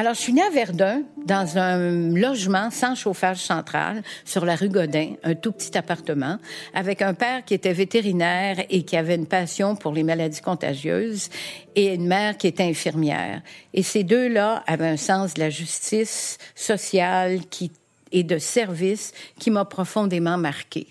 Alors, je suis née à Verdun, dans un logement sans chauffage central, sur la rue Godin, un tout petit appartement, avec un père qui était vétérinaire et qui avait une passion pour les maladies contagieuses, et une mère qui était infirmière. Et ces deux-là avaient un sens de la justice sociale qui, et de service qui m'a profondément marquée.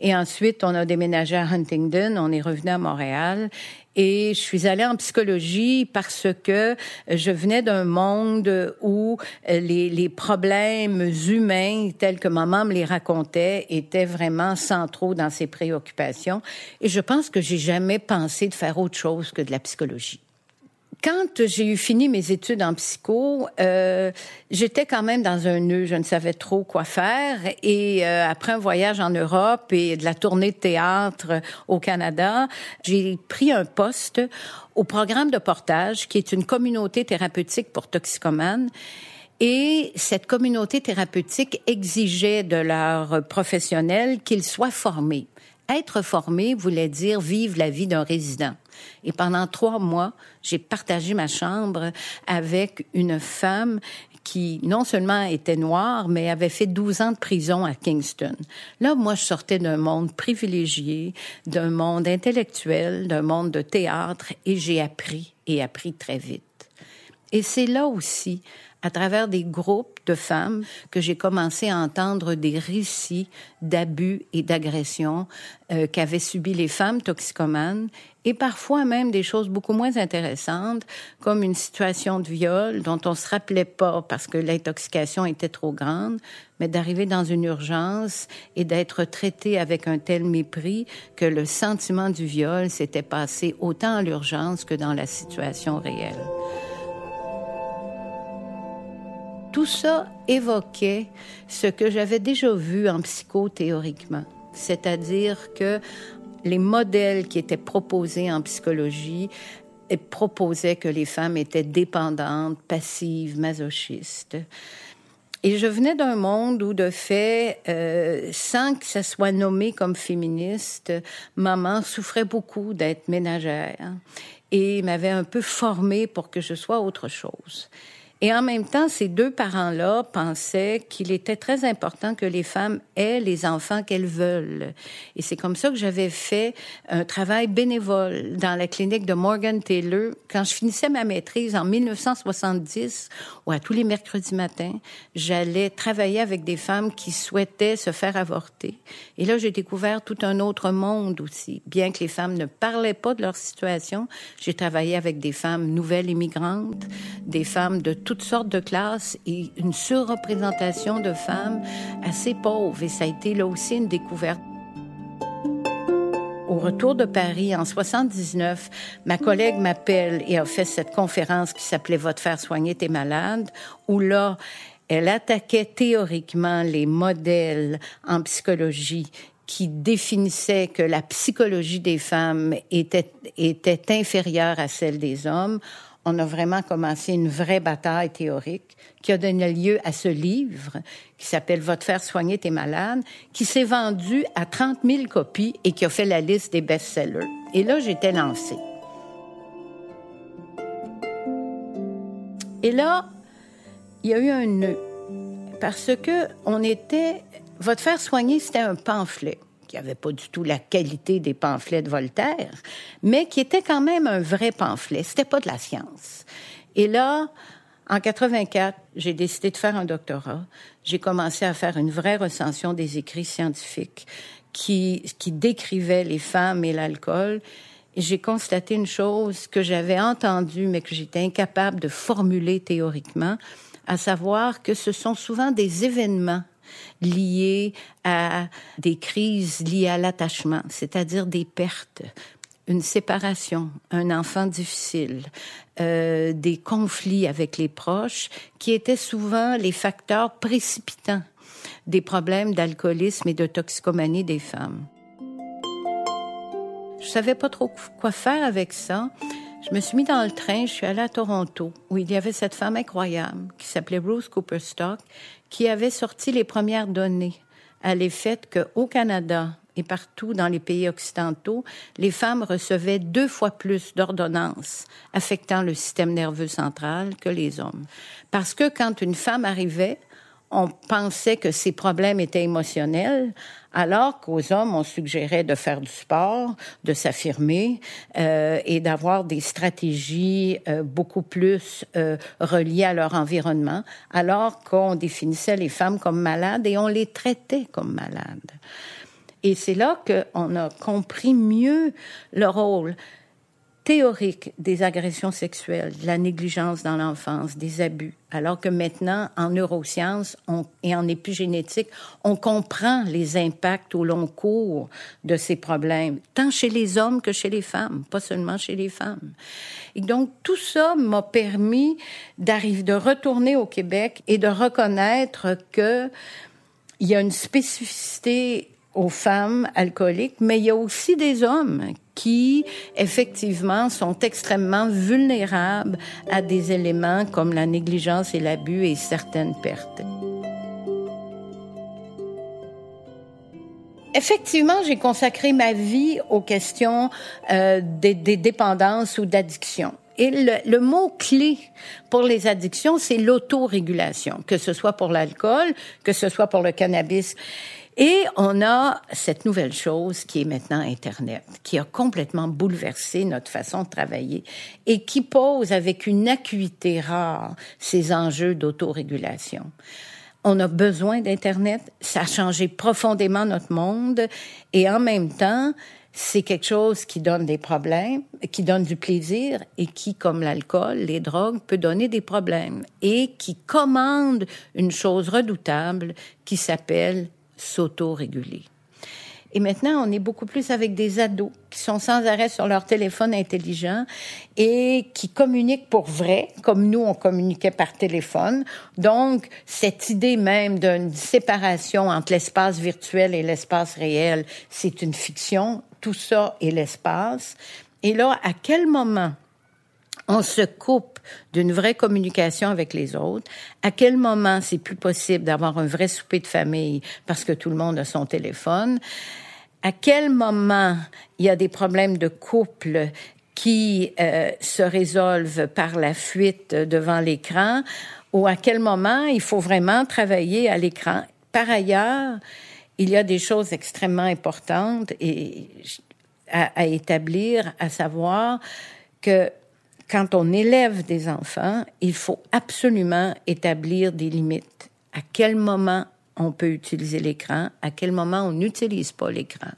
Et ensuite, on a déménagé à Huntingdon, on est revenu à Montréal et je suis allée en psychologie parce que je venais d'un monde où les, les, problèmes humains, tels que maman me les racontait, étaient vraiment centraux dans ses préoccupations. Et je pense que j'ai jamais pensé de faire autre chose que de la psychologie quand j'ai eu fini mes études en psycho, euh, j'étais quand même dans un nœud. Je ne savais trop quoi faire. Et euh, après un voyage en Europe et de la tournée de théâtre au Canada, j'ai pris un poste au programme de portage, qui est une communauté thérapeutique pour toxicomanes. Et cette communauté thérapeutique exigeait de leurs professionnels qu'ils soient formés. Être formé voulait dire vivre la vie d'un résident. Et pendant trois mois, j'ai partagé ma chambre avec une femme qui non seulement était noire, mais avait fait 12 ans de prison à Kingston. Là, moi, je sortais d'un monde privilégié, d'un monde intellectuel, d'un monde de théâtre, et j'ai appris, et appris très vite. Et c'est là aussi, à travers des groupes de femmes, que j'ai commencé à entendre des récits d'abus et d'agressions euh, qu'avaient subi les femmes toxicomanes et parfois même des choses beaucoup moins intéressantes, comme une situation de viol dont on se rappelait pas parce que l'intoxication était trop grande, mais d'arriver dans une urgence et d'être traité avec un tel mépris que le sentiment du viol s'était passé autant à l'urgence que dans la situation réelle. Tout ça évoquait ce que j'avais déjà vu en psycho théoriquement, c'est-à-dire que les modèles qui étaient proposés en psychologie proposaient que les femmes étaient dépendantes, passives, masochistes. Et je venais d'un monde où, de fait, euh, sans que ça soit nommé comme féministe, maman souffrait beaucoup d'être ménagère et m'avait un peu formée pour que je sois autre chose. Et en même temps, ces deux parents-là pensaient qu'il était très important que les femmes aient les enfants qu'elles veulent. Et c'est comme ça que j'avais fait un travail bénévole dans la clinique de Morgan Taylor. Quand je finissais ma maîtrise en 1970, ou à tous les mercredis matins, j'allais travailler avec des femmes qui souhaitaient se faire avorter. Et là, j'ai découvert tout un autre monde aussi. Bien que les femmes ne parlaient pas de leur situation, j'ai travaillé avec des femmes nouvelles immigrantes, des femmes de toutes sortes de classes et une surreprésentation de femmes assez pauvres. Et ça a été là aussi une découverte. Au retour de Paris en 79, ma collègue m'appelle et a fait cette conférence qui s'appelait Votre faire soigner tes malades, où là, elle attaquait théoriquement les modèles en psychologie qui définissaient que la psychologie des femmes était, était inférieure à celle des hommes on a vraiment commencé une vraie bataille théorique qui a donné lieu à ce livre qui s'appelle Va te faire soigner tes malades, qui s'est vendu à 30 000 copies et qui a fait la liste des best-sellers. Et là, j'étais lancée. Et là, il y a eu un nœud parce que on était Va te faire soigner, c'était un pamphlet qui n'avait pas du tout la qualité des pamphlets de Voltaire, mais qui était quand même un vrai pamphlet. C'était pas de la science. Et là, en 84, j'ai décidé de faire un doctorat. J'ai commencé à faire une vraie recension des écrits scientifiques qui, qui décrivaient les femmes et l'alcool. Et j'ai constaté une chose que j'avais entendue, mais que j'étais incapable de formuler théoriquement, à savoir que ce sont souvent des événements liées à des crises liées à l'attachement, c'est-à-dire des pertes, une séparation, un enfant difficile, euh, des conflits avec les proches, qui étaient souvent les facteurs précipitants des problèmes d'alcoolisme et de toxicomanie des femmes. Je savais pas trop quoi faire avec ça. Je me suis mis dans le train, je suis allée à Toronto, où il y avait cette femme incroyable qui s'appelait Rose Cooper Stock, qui avait sorti les premières données à l'effet qu'au Canada et partout dans les pays occidentaux, les femmes recevaient deux fois plus d'ordonnances affectant le système nerveux central que les hommes. Parce que quand une femme arrivait, on pensait que ses problèmes étaient émotionnels, alors qu'aux hommes, on suggérait de faire du sport, de s'affirmer euh, et d'avoir des stratégies euh, beaucoup plus euh, reliées à leur environnement, alors qu'on définissait les femmes comme malades et on les traitait comme malades. Et c'est là qu'on a compris mieux le rôle théorique des agressions sexuelles, de la négligence dans l'enfance, des abus, alors que maintenant, en neurosciences et en épigénétique, on comprend les impacts au long cours de ces problèmes, tant chez les hommes que chez les femmes, pas seulement chez les femmes. Et donc, tout ça m'a permis d'arriver, de retourner au Québec et de reconnaître que il y a une spécificité aux femmes alcooliques, mais il y a aussi des hommes qui, effectivement, sont extrêmement vulnérables à des éléments comme la négligence et l'abus et certaines pertes. Effectivement, j'ai consacré ma vie aux questions euh, des, des, dépendances ou d'addictions. Et le, le mot-clé pour les addictions, c'est l'autorégulation, que ce soit pour l'alcool, que ce soit pour le cannabis. Et on a cette nouvelle chose qui est maintenant Internet, qui a complètement bouleversé notre façon de travailler et qui pose avec une acuité rare ces enjeux d'autorégulation. On a besoin d'Internet, ça a changé profondément notre monde et en même temps, c'est quelque chose qui donne des problèmes, qui donne du plaisir et qui, comme l'alcool, les drogues, peut donner des problèmes et qui commande une chose redoutable qui s'appelle s'auto-réguler. Et maintenant, on est beaucoup plus avec des ados qui sont sans arrêt sur leur téléphone intelligent et qui communiquent pour vrai, comme nous, on communiquait par téléphone. Donc, cette idée même d'une séparation entre l'espace virtuel et l'espace réel, c'est une fiction. Tout ça est l'espace. Et là, à quel moment on se coupe d'une vraie communication avec les autres, à quel moment c'est plus possible d'avoir un vrai souper de famille parce que tout le monde a son téléphone, à quel moment il y a des problèmes de couple qui euh, se résolvent par la fuite devant l'écran, ou à quel moment il faut vraiment travailler à l'écran? Par ailleurs, il y a des choses extrêmement importantes et à, à établir, à savoir que quand on élève des enfants, il faut absolument établir des limites. À quel moment on peut utiliser l'écran, à quel moment on n'utilise pas l'écran,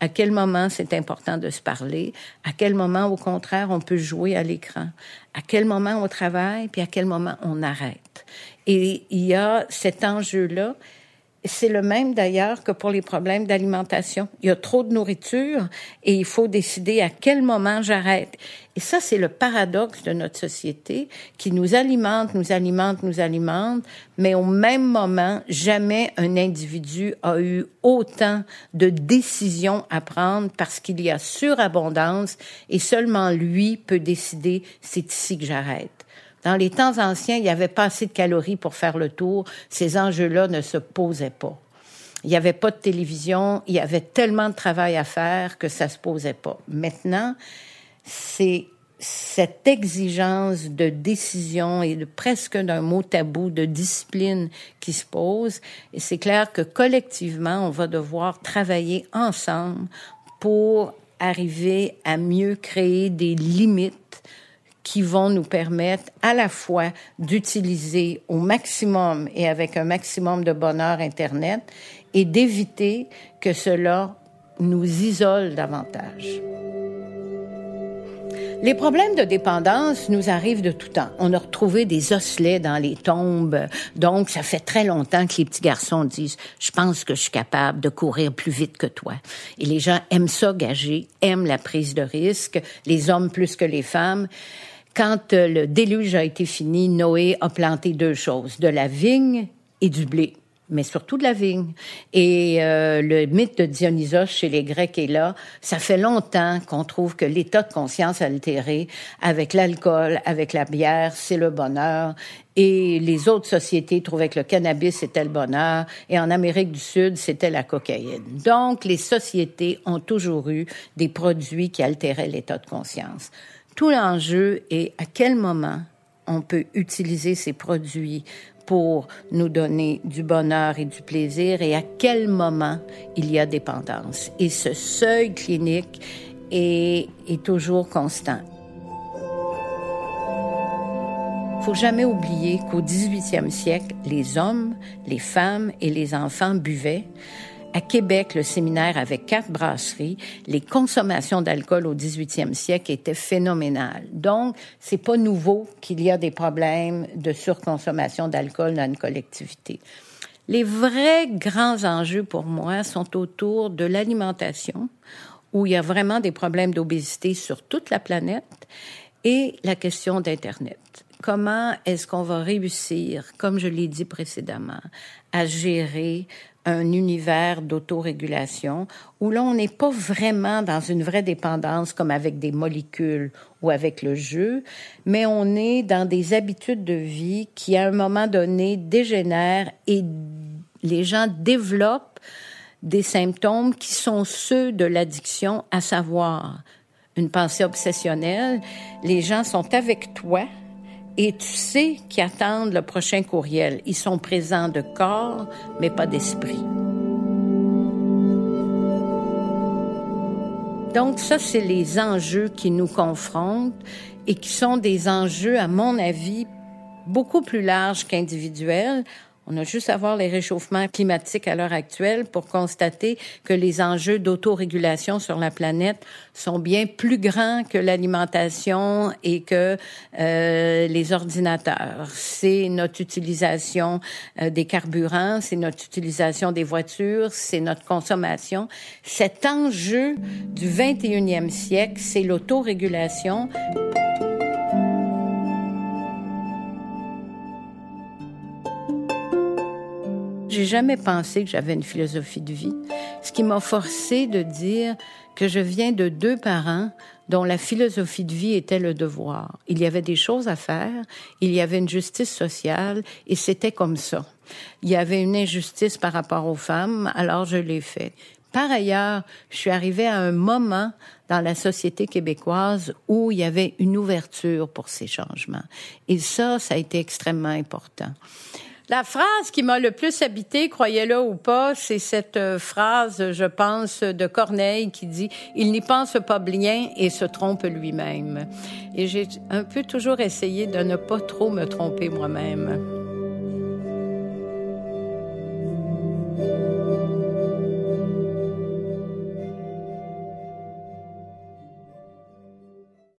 à quel moment c'est important de se parler, à quel moment au contraire on peut jouer à l'écran, à quel moment on travaille, puis à quel moment on arrête? Et il y a cet enjeu-là c'est le même d'ailleurs que pour les problèmes d'alimentation. Il y a trop de nourriture et il faut décider à quel moment j'arrête. Et ça, c'est le paradoxe de notre société qui nous alimente, nous alimente, nous alimente, mais au même moment, jamais un individu a eu autant de décisions à prendre parce qu'il y a surabondance et seulement lui peut décider c'est ici que j'arrête. Dans les temps anciens, il n'y avait pas assez de calories pour faire le tour. Ces enjeux-là ne se posaient pas. Il n'y avait pas de télévision. Il y avait tellement de travail à faire que ça se posait pas. Maintenant, c'est cette exigence de décision et de presque d'un mot tabou de discipline qui se pose. Et c'est clair que collectivement, on va devoir travailler ensemble pour arriver à mieux créer des limites qui vont nous permettre à la fois d'utiliser au maximum et avec un maximum de bonheur Internet et d'éviter que cela nous isole davantage. Les problèmes de dépendance nous arrivent de tout temps. On a retrouvé des osselets dans les tombes. Donc, ça fait très longtemps que les petits garçons disent, je pense que je suis capable de courir plus vite que toi. Et les gens aiment ça gager, aiment la prise de risque, les hommes plus que les femmes. Quand euh, le déluge a été fini, Noé a planté deux choses, de la vigne et du blé. mais surtout de la vigne. Et euh, le mythe de Dionysos chez les Grecs est là. Ça fait longtemps qu'on trouve que l'état de conscience altéré avec l'alcool, avec la bière, c'est le bonheur. Et les autres sociétés trouvaient que le cannabis c'était le bonheur. Et en Amérique du Sud, c'était la cocaïne. Donc, les sociétés ont toujours eu des produits qui altéraient l'état de conscience. Tout l'enjeu est à quel moment on peut utiliser ces produits pour nous donner du bonheur et du plaisir et à quel moment il y a dépendance. Et ce seuil clinique est, toujours constant. Faut jamais oublier qu'au 18e siècle, les hommes, les femmes et les enfants buvaient à Québec, le séminaire avait quatre brasseries. Les consommations d'alcool au 18e siècle étaient phénoménales. Donc, c'est pas nouveau qu'il y a des problèmes de surconsommation d'alcool dans une collectivité. Les vrais grands enjeux pour moi sont autour de l'alimentation, où il y a vraiment des problèmes d'obésité sur toute la planète, et la question d'Internet. Comment est-ce qu'on va réussir, comme je l'ai dit précédemment, à gérer un univers d'autorégulation où là, on n'est pas vraiment dans une vraie dépendance comme avec des molécules ou avec le jeu, mais on est dans des habitudes de vie qui, à un moment donné, dégénèrent et les gens développent des symptômes qui sont ceux de l'addiction, à savoir une pensée obsessionnelle. Les gens sont avec toi, et tu sais qu'ils attendent le prochain courriel. Ils sont présents de corps, mais pas d'esprit. Donc ça, c'est les enjeux qui nous confrontent et qui sont des enjeux, à mon avis, beaucoup plus larges qu'individuels. On a juste à voir les réchauffements climatiques à l'heure actuelle pour constater que les enjeux d'autorégulation sur la planète sont bien plus grands que l'alimentation et que euh, les ordinateurs. C'est notre utilisation euh, des carburants, c'est notre utilisation des voitures, c'est notre consommation. Cet enjeu du 21e siècle, c'est l'autorégulation. J'ai jamais pensé que j'avais une philosophie de vie, ce qui m'a forcé de dire que je viens de deux parents dont la philosophie de vie était le devoir. Il y avait des choses à faire, il y avait une justice sociale et c'était comme ça. Il y avait une injustice par rapport aux femmes, alors je l'ai fait. Par ailleurs, je suis arrivée à un moment dans la société québécoise où il y avait une ouverture pour ces changements. Et ça, ça a été extrêmement important. La phrase qui m'a le plus habité, croyez-le ou pas, c'est cette euh, phrase, je pense, de Corneille qui dit Il n'y pense pas bien et se trompe lui-même. Et j'ai un peu toujours essayé de ne pas trop me tromper moi-même.